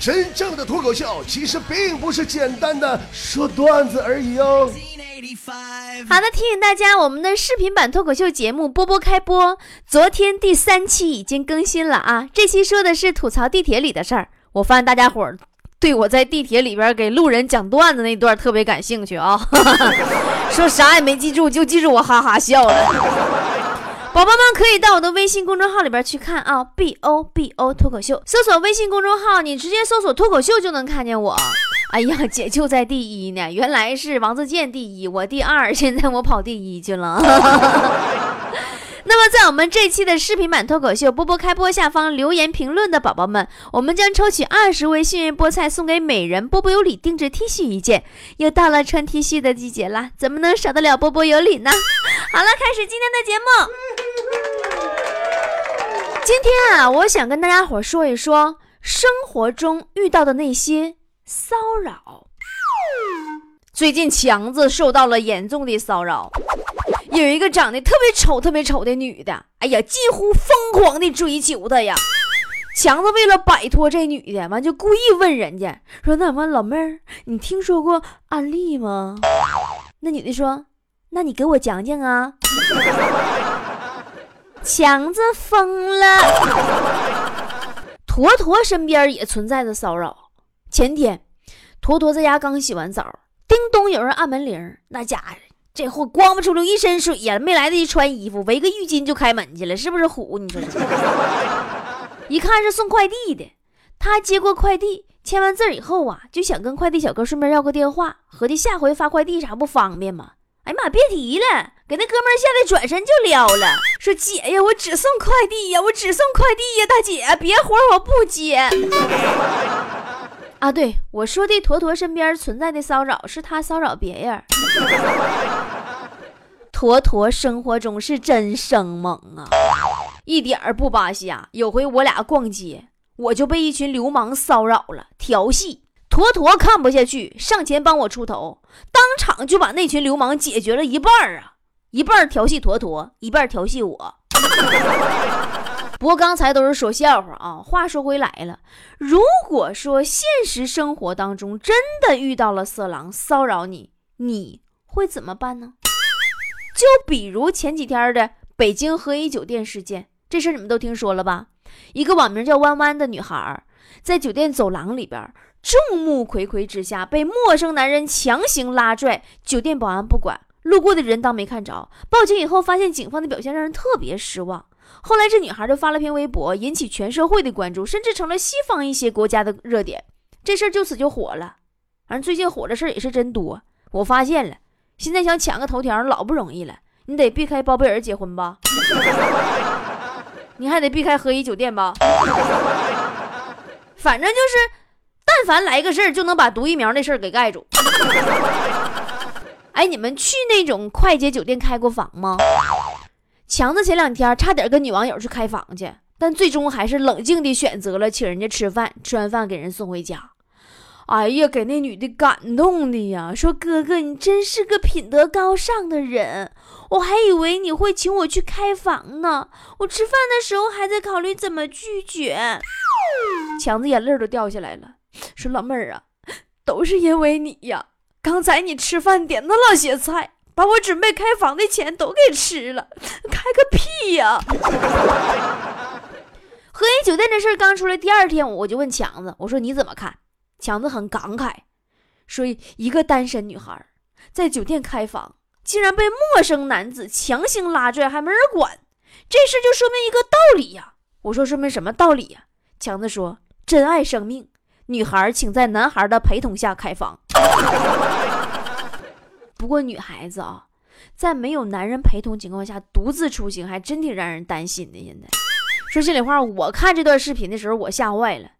真正的脱口秀其实并不是简单的说段子而已哦。好的，提醒大家，我们的视频版脱口秀节目波波开播，昨天第三期已经更新了啊。这期说的是吐槽地铁里的事儿。我发现大家伙儿对我在地铁里边给路人讲段子那段特别感兴趣啊，说啥也没记住，就记住我哈哈笑了。宝宝们可以到我的微信公众号里边去看啊，B O B O 脱口秀，搜索微信公众号，你直接搜索脱口秀就能看见我。哎呀，姐就在第一呢，原来是王自健第一，我第二，现在我跑第一去了。那么，在我们这期的视频版脱口秀波波开播下方留言评论的宝宝们，我们将抽取二十位幸运菠菜，送给每人波波有礼定制 T 恤一件。又到了穿 T 恤的季节了，怎么能少得了波波有礼呢？好了，开始今天的节目。今天啊，我想跟大家伙说一说生活中遇到的那些骚扰。最近强子受到了严重的骚扰。有一个长得特别丑、特别丑的女的，哎呀，几乎疯狂的追求他呀。强子为了摆脱这女的，完就故意问人家说：“那什么老妹儿，你听说过安利吗？”那女的说：“那你给我讲讲啊。”强子疯了。坨坨身边也存在着骚扰。前天，坨坨在家刚洗完澡，叮咚，有人按门铃，那家伙。这货光不出溜一身水呀，没来得及穿衣服，围个浴巾就开门去了，是不是虎？你说这，一看是送快递的。他接过快递，签完字以后啊，就想跟快递小哥顺便要个电话，合计下回发快递啥不方便吗？哎呀妈，别提了，给那哥们吓得转身就撩了，说姐呀，我只送快递呀，我只送快递呀，大姐别活我不接。啊，对我说的坨坨身边存在的骚扰，是他骚扰别人。坨坨生活中是真生猛啊，一点儿不扒瞎。有回我俩逛街，我就被一群流氓骚扰了，调戏。坨坨看不下去，上前帮我出头，当场就把那群流氓解决了一半儿啊，一半儿调戏坨坨，一半儿调戏我。不过刚才都是说笑话啊。话说回来了，如果说现实生活当中真的遇到了色狼骚扰你，你会怎么办呢？就比如前几天的北京和颐酒店事件，这事你们都听说了吧？一个网名叫弯弯的女孩，在酒店走廊里边，众目睽睽之下被陌生男人强行拉拽，酒店保安不管，路过的人当没看着。报警以后，发现警方的表现让人特别失望。后来，这女孩就发了篇微博，引起全社会的关注，甚至成了西方一些国家的热点。这事儿就此就火了。反正最近火的事儿也是真多。我发现了，现在想抢个头条老不容易了。你得避开包贝尔结婚吧？你还得避开和颐酒店吧？反正就是，但凡来个事儿，就能把毒疫苗那事儿给盖住。哎，你们去那种快捷酒店开过房吗？强子前两天差点跟女网友去开房去，但最终还是冷静地选择了请人家吃饭，吃完饭给人送回家。哎呀，给那女的感动的呀，说哥哥你真是个品德高尚的人，我还以为你会请我去开房呢。我吃饭的时候还在考虑怎么拒绝。强子眼泪都掉下来了，说老妹儿啊，都是因为你呀，刚才你吃饭点那老些菜。把我准备开房的钱都给吃了，开个屁呀！和颐酒店这事儿刚出来，第二天我就问强子，我说你怎么看？强子很感慨，说一个单身女孩在酒店开房，竟然被陌生男子强行拉拽，还没人管，这事就说明一个道理呀。我说说明什么道理呀？强子说：珍爱生命，女孩请在男孩的陪同下开房。不过女孩子啊，在没有男人陪同情况下独自出行，还真挺让人担心的。现在说心里话，我看这段视频的时候，我吓坏了。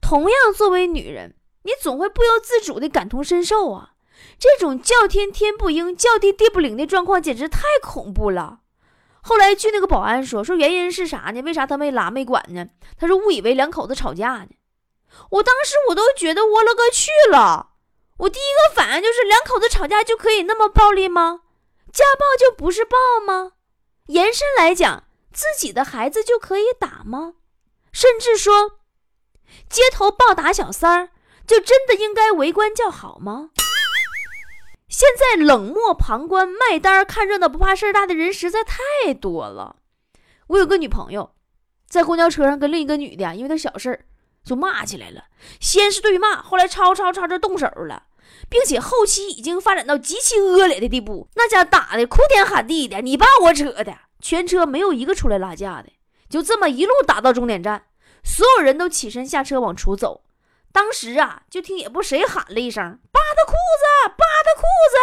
同样作为女人，你总会不由自主的感同身受啊。这种叫天天不应，叫地地不灵的状况，简直太恐怖了。后来据那个保安说，说原因是啥呢？为啥他没拉没管呢？他说误以为两口子吵架呢。我当时我都觉得我勒个去了。我第一个反应就是，两口子吵架就可以那么暴力吗？家暴就不是暴吗？延伸来讲，自己的孩子就可以打吗？甚至说，街头暴打小三儿，就真的应该围观叫好吗？现在冷漠旁观、卖单、看热闹不怕事儿大的人实在太多了。我有个女朋友，在公交车上跟另一个女的因为点小事儿就骂起来了，先是对骂，后来吵吵吵着动手了，并且后期已经发展到极其恶劣的地步，那家打的哭天喊地的，你把我扯的，全车没有一个出来拉架的，就这么一路打到终点站，所有人都起身下车往出走。当时啊，就听也不谁喊了一声：“扒他裤子，扒他裤子！”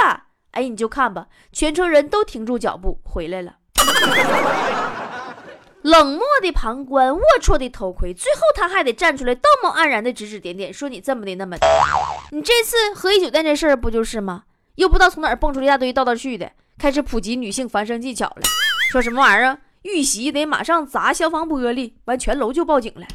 哎，你就看吧，全车人都停住脚步回来了。冷漠的旁观，龌龊的偷窥，最后他还得站出来，道貌岸然的指指点点，说你这么的那么的。你这次和衣酒店这事儿不就是吗？又不知道从哪儿蹦出一大堆道道去的，开始普及女性繁生技巧了，说什么玩意儿遇袭得马上砸消防玻璃，完全楼就报警了。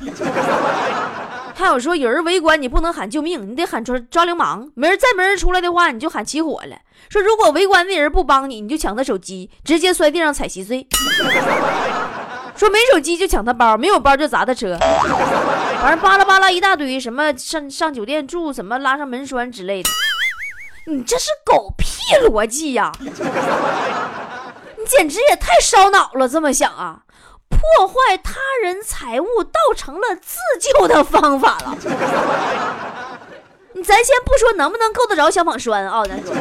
还有说有人围观，你不能喊救命，你得喊抓抓流氓。没人再没人出来的话，你就喊起火了。说如果围观的人不帮你，你就抢他手机，直接摔地上踩稀碎。说没手机就抢他包，没有包就砸他车。反正巴拉巴拉一大堆，什么上上酒店住，什么拉上门栓之类的。你这是狗屁逻辑呀！你简直也太烧脑了，这么想啊？破坏他人财物，倒成了自救的方法了。咱先不说能不能够得着消防栓啊，咱说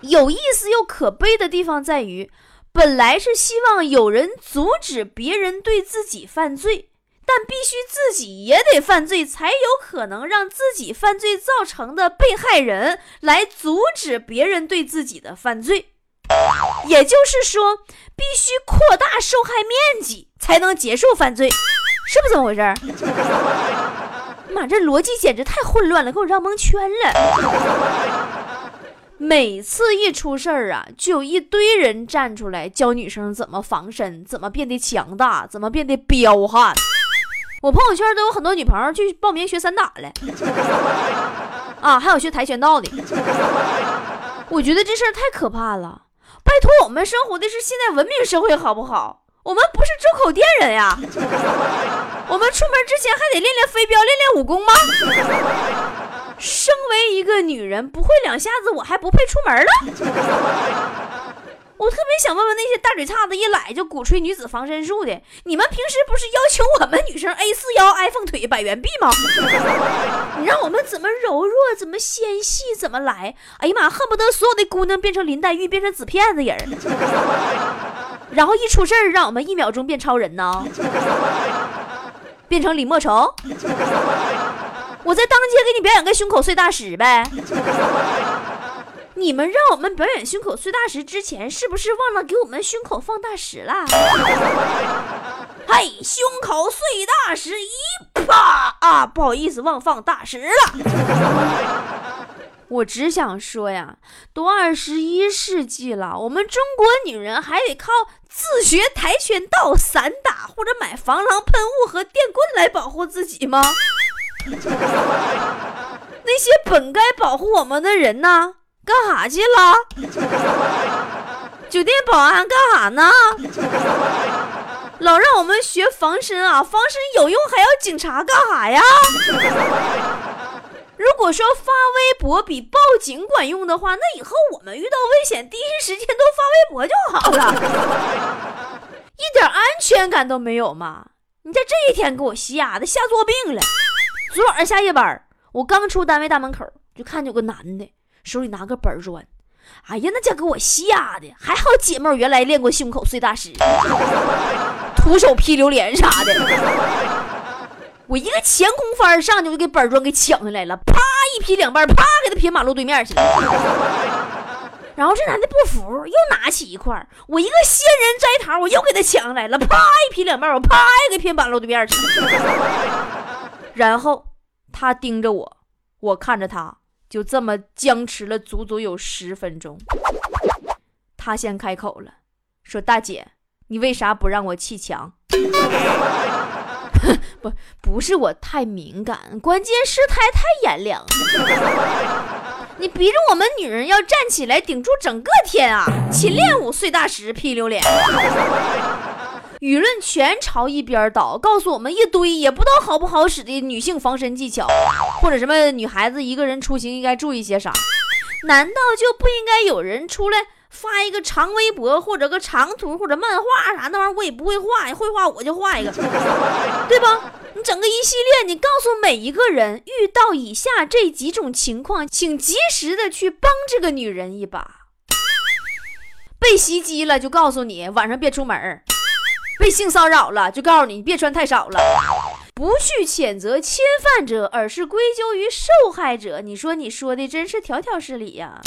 有意思又可悲的地方在于，本来是希望有人阻止别人对自己犯罪，但必须自己也得犯罪，才有可能让自己犯罪造成的被害人来阻止别人对自己的犯罪。也就是说，必须扩大受害面积才能结束犯罪，是不是这么回事？妈，这逻辑简直太混乱了，给我绕蒙圈了。每次一出事儿啊，就有一堆人站出来教女生怎么防身，怎么变得强大，怎么变得彪悍。我朋友圈都有很多女朋友去报名学散打了，啊，还有学跆拳道的。我觉得这事儿太可怕了。拜托，我们生活的是现代文明社会，好不好？我们不是周口店人呀。我们出门之前还得练练飞镖，练练武功吗？身为一个女人，不会两下子，我还不配出门了？我特别想问问那些大嘴叉子一来就鼓吹女子防身术的，你们平时不是要求我们女生 A 四腰、iPhone 腿、百元币吗？怎么柔弱、怎么纤细、怎么来？哎呀妈，恨不得所有的姑娘变成林黛玉，变成纸片子人，然后一出事儿，让我们一秒钟变超人呢？变成李莫愁？我在当街给你表演个胸口碎大石呗？你们让我们表演胸口碎大石之前，是不是忘了给我们胸口放大石了？嘿，胸口碎大石一啪啊！不好意思，忘放大石了。我只想说呀，都二十一世纪了，我们中国女人还得靠自学跆拳道、散打，或者买防狼喷雾和电棍来保护自己吗？那些本该保护我们的人呢？干啥去了？酒店保安干啥呢？老让我们学防身啊！防身有用，还要警察干啥呀？如果说发微博比报警管用的话，那以后我们遇到危险，第一时间都发微博就好了，一点安全感都没有吗？你在这一天给我吓的吓作病了。昨晚上下夜班，我刚出单位大门口，就看见有个男的。手里拿个板砖，哎呀，那家给我吓的！还好姐妹原来练过胸口碎大石，徒手劈榴莲啥的。我一个前空翻上去，我就给板砖给抢下来了，啪一劈两半，啪给他撇马路对面去了。然后这男的不服，又拿起一块，我一个仙人摘桃，我又给他抢下来了，啪一劈两半，我啪给撇马路对面去。然后他盯着我，我看着他。就这么僵持了足足有十分钟，他先开口了，说：“大姐，你为啥不让我砌墙？” 不，不是我太敏感，关键是他太严凉。你逼着我们女人要站起来顶住整个天啊！勤练武碎大石劈榴莲。舆论全朝一边倒，告诉我们一堆也不知道好不好使的女性防身技巧，或者什么女孩子一个人出行应该注意些啥？难道就不应该有人出来发一个长微博，或者个长图，或者漫画啥那玩意儿？我也不会画，会画我就画一个，对吧？你整个一系列，你告诉每一个人，遇到以下这几种情况，请及时的去帮这个女人一把。被袭击了，就告诉你晚上别出门被性骚扰了，就告诉你你别穿太少了，不去谴责侵犯者，而是归咎于受害者。你说你说的真是条条是理呀！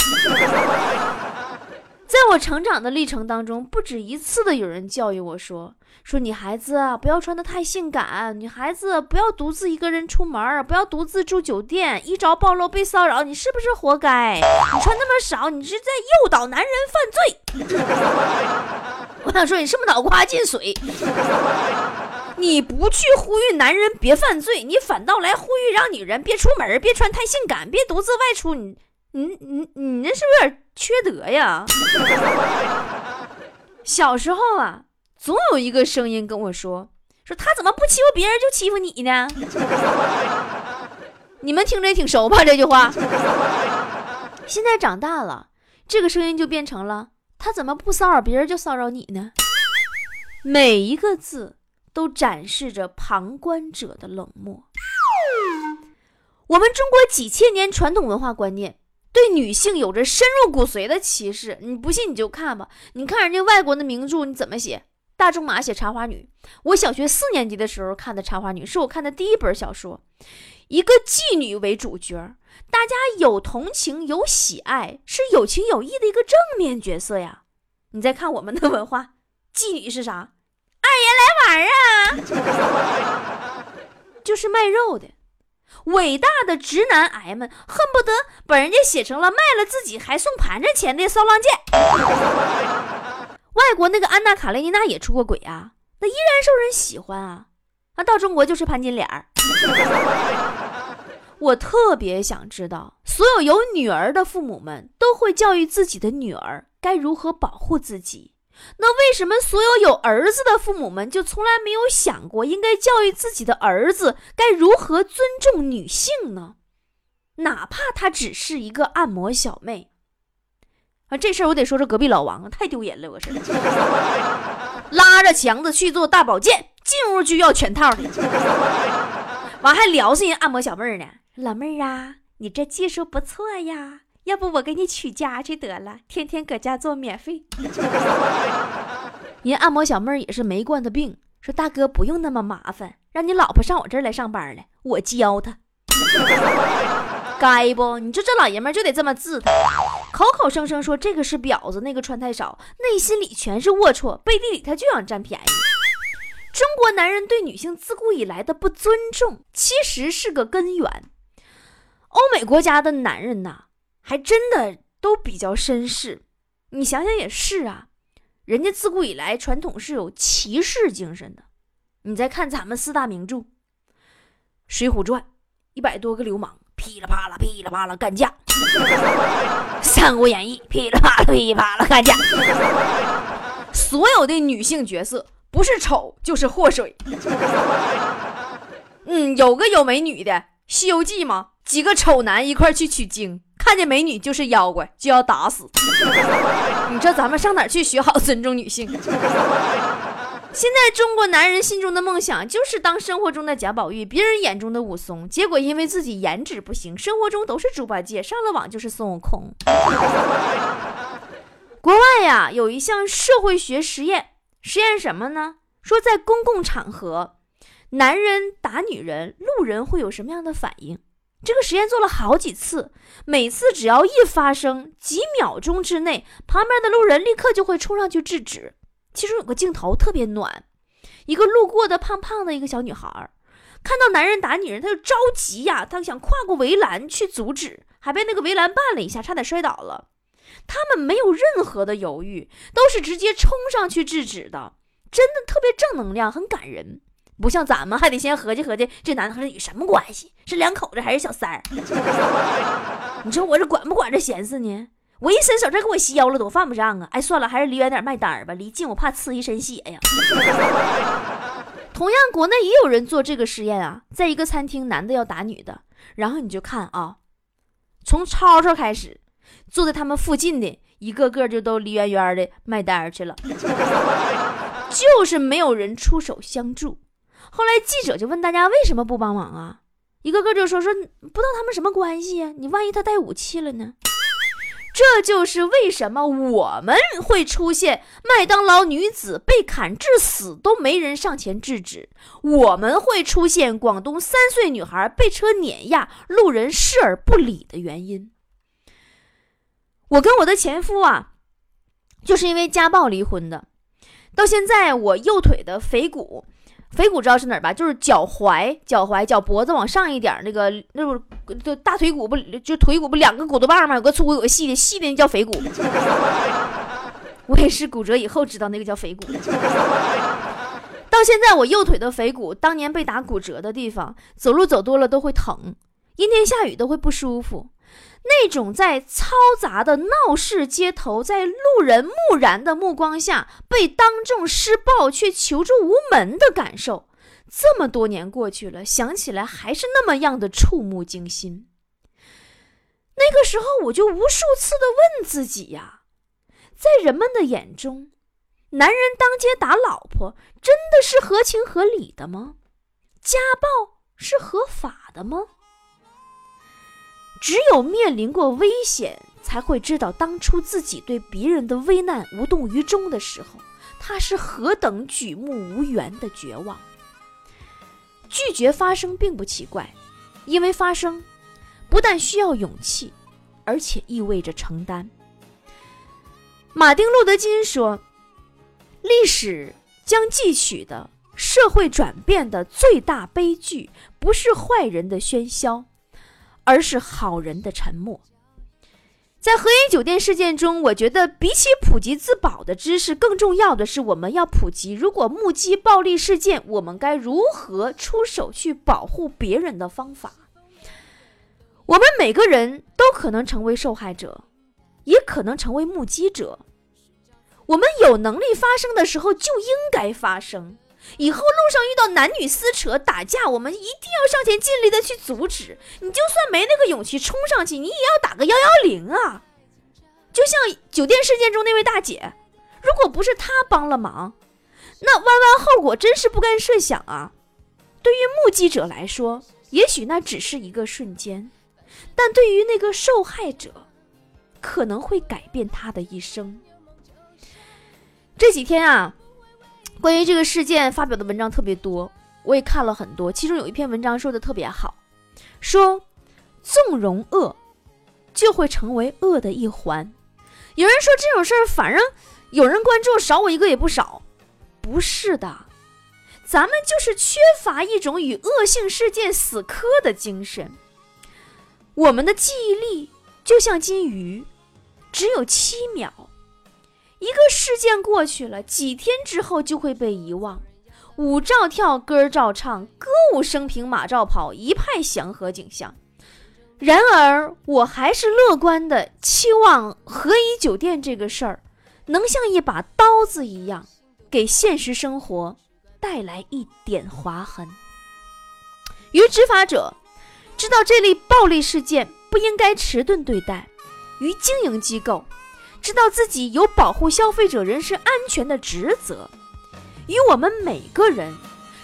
在我成长的历程当中，不止一次的有人教育我说：“说女孩子啊，不要穿的太性感，女孩子不要独自一个人出门，不要独自住酒店，一朝暴露被骚扰，你是不是活该？你穿那么少，你是在诱导男人犯罪。”我想说，你是不是脑瓜进水？你不去呼吁男人别犯罪，你反倒来呼吁让女人别出门，别穿太性感，别独自外出。你、你、你、你那是不是有点缺德呀？小时候啊，总有一个声音跟我说：“说他怎么不欺负别人就欺负你呢？” 你们听着也挺熟吧？这句话。现在长大了，这个声音就变成了。他怎么不骚扰别人就骚扰你呢？每一个字都展示着旁观者的冷漠。我们中国几千年传统文化观念对女性有着深入骨髓的歧视。你不信你就看吧，你看人家外国的名著，你怎么写？大仲马写《茶花女》，我小学四年级的时候看的《茶花女》，是我看的第一本小说，一个妓女为主角。大家有同情有喜爱，是有情有义的一个正面角色呀。你再看我们的文化，妓女是啥？二爷来玩啊，就是卖肉的。伟大的直男癌们恨不得把人家写成了卖了自己还送盘缠钱的骚浪贱。外国那个安娜卡列尼娜也出过轨啊，那依然受人喜欢啊。那到中国就是潘金莲。我特别想知道，所有有女儿的父母们都会教育自己的女儿该如何保护自己。那为什么所有有儿子的父母们就从来没有想过应该教育自己的儿子该如何尊重女性呢？哪怕她只是一个按摩小妹啊！这事儿我得说说隔壁老王，太丢人了，我是拉着强子去做大保健，进屋就要全套的，完还聊上人按摩小妹呢。老妹儿啊，你这技术不错呀，要不我给你娶家去得了，天天搁家做免费。人按摩小妹儿也是没惯的病，说大哥不用那么麻烦，让你老婆上我这儿来上班来，我教她。该不？你说这老爷们就得这么治他，口口声声说这个是婊子，那个穿太少，内心里全是龌龊，背地里他就想占便宜。中国男人对女性自古以来的不尊重，其实是个根源。欧美国家的男人呐，还真的都比较绅士。你想想也是啊，人家自古以来传统是有骑士精神的。你再看咱们四大名著，《水浒传》，一百多个流氓噼里啪啦、噼里啪啦干架；《三国演义》，噼里啪啦、噼里啪啦干架。所有的女性角色不是丑就是祸水。嗯，有个有美女的《西游记》吗？几个丑男一块去取经，看见美女就是妖怪，就要打死。你说咱们上哪去学好尊重女性？现在中国男人心中的梦想就是当生活中的贾宝玉，别人眼中的武松。结果因为自己颜值不行，生活中都是猪八戒，上了网就是孙悟空。国外呀，有一项社会学实验，实验什么呢？说在公共场合，男人打女人，路人会有什么样的反应？这个实验做了好几次，每次只要一发生，几秒钟之内，旁边的路人立刻就会冲上去制止。其中有个镜头特别暖，一个路过的胖胖的一个小女孩，看到男人打女人，她就着急呀，她想跨过围栏去阻止，还被那个围栏绊了一下，差点摔倒了。他们没有任何的犹豫，都是直接冲上去制止的，真的特别正能量，很感人。不像咱们还得先合计合计，这男的和这女什么关系？是两口子还是小三儿？你说我这管不管这闲事呢？我一伸手，这给我削了，多犯不上啊！哎，算了，还是离远点卖单吧，离近我怕呲一身血呀。同样，国内也有人做这个实验啊，在一个餐厅，男的要打女的，然后你就看啊，从吵吵开始，坐在他们附近的一个个就都离远远的卖单去了，就是没有人出手相助。后来记者就问大家为什么不帮忙啊？一个个就说说不知道他们什么关系呀？你万一他带武器了呢？这就是为什么我们会出现麦当劳女子被砍致死都没人上前制止，我们会出现广东三岁女孩被车碾压，路人视而不理的原因。我跟我的前夫啊，就是因为家暴离婚的，到现在我右腿的腓骨。腓骨知道是哪儿吧？就是脚踝、脚踝、脚脖子往上一点那个，那不就大腿骨不就腿骨不两个骨头棒吗？有个粗有个细的，细的那叫腓骨。我也是骨折以后知道那个叫腓骨。到现在我右腿的腓骨，当年被打骨折的地方，走路走多了都会疼，阴天下雨都会不舒服。那种在嘈杂的闹市街头，在路人木然的目光下被当众施暴却求助无门的感受，这么多年过去了，想起来还是那么样的触目惊心。那个时候，我就无数次的问自己呀，在人们的眼中，男人当街打老婆真的是合情合理的吗？家暴是合法的吗？只有面临过危险，才会知道当初自己对别人的危难无动于衷的时候，他是何等举目无援的绝望。拒绝发生并不奇怪，因为发生不但需要勇气，而且意味着承担。马丁·路德·金说：“历史将记取的社会转变的最大悲剧，不是坏人的喧嚣。”而是好人的沉默。在和颐酒店事件中，我觉得比起普及自保的知识，更重要的是我们要普及：如果目击暴力事件，我们该如何出手去保护别人的方法。我们每个人都可能成为受害者，也可能成为目击者。我们有能力发生的时候，就应该发生。以后路上遇到男女撕扯、打架，我们一定要上前尽力的去阻止。你就算没那个勇气冲上去，你也要打个幺幺零啊！就像酒店事件中那位大姐，如果不是她帮了忙，那弯弯后果真是不敢设想啊！对于目击者来说，也许那只是一个瞬间，但对于那个受害者，可能会改变他的一生。这几天啊。关于这个事件发表的文章特别多，我也看了很多。其中有一篇文章说的特别好，说纵容恶，就会成为恶的一环。有人说这种事儿，反正有人关注，少我一个也不少。不是的，咱们就是缺乏一种与恶性事件死磕的精神。我们的记忆力就像金鱼，只有七秒。一个事件过去了，几天之后就会被遗忘。舞照跳，歌照唱，歌舞升平，马照跑，一派祥和景象。然而，我还是乐观的，期望和颐酒店这个事儿，能像一把刀子一样，给现实生活带来一点划痕。于执法者，知道这类暴力事件不应该迟钝对待；于经营机构。知道自己有保护消费者人身安全的职责，与我们每个人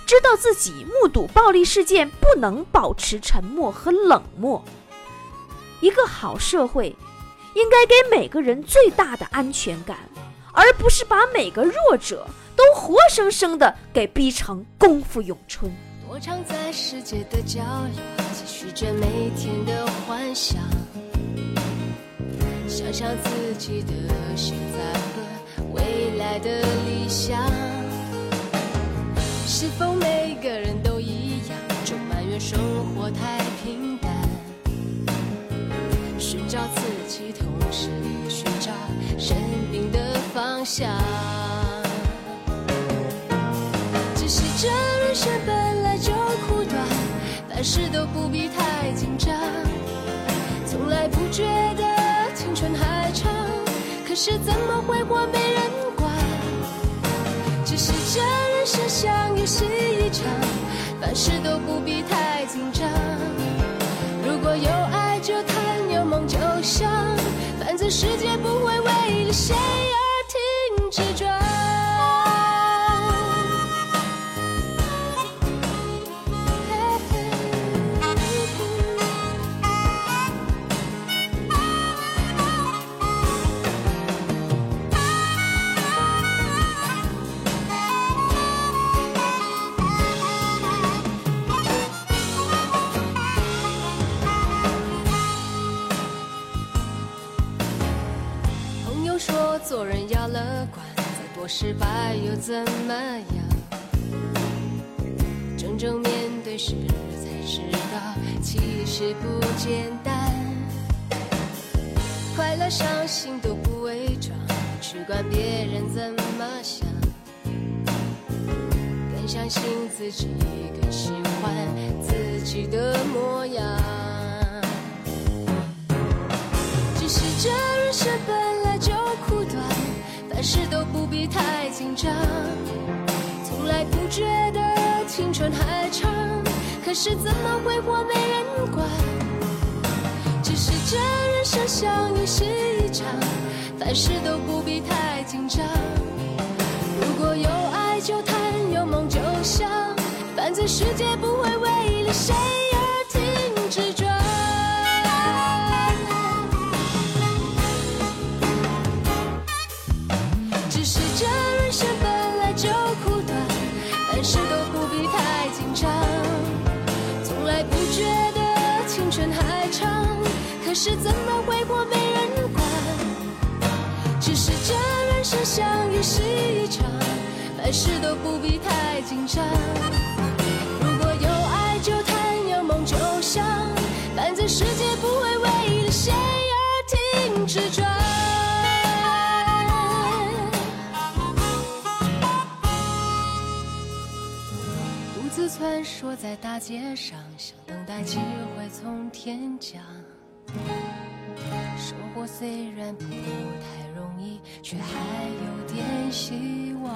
知道自己目睹暴力事件不能保持沉默和冷漠。一个好社会应该给每个人最大的安全感，而不是把每个弱者都活生生的给逼成功夫咏春。多常在世界的角落，继续着每天的幻想。想象自己的现在和未来的理想，是否每个人都一样，总埋怨生活太平淡？寻找自己，同时寻找生命的方向。只是这人生本来就苦短，凡事都不必太紧张，从来不觉得。是怎么挥霍没人管。只是这人生像游戏一场，凡事都不必太紧张。如果有爱就谈，有梦就想，反正世界不会为了谁而失败又怎么样？真正面对时才知道，其实不简单。快乐伤心都不伪装，去管别人怎么想，更相信自己，更喜欢自己的模样。只是这人生本，凡事都不必太紧张。从来不觉得青春还长，可是怎么挥霍没人管。只是这人生相遇是一场，凡事都不必太紧张。如果有爱就谈，有梦就想，反正世界不会为了谁是怎么挥霍没人管。只是这人生相遇是一场，凡事都不必太紧张。如果有爱就谈，有梦就想，反正世界不会为了谁而停止转。独自穿梭在大街上，想等待机会从天降。生活虽然不太容易，却还有点希望。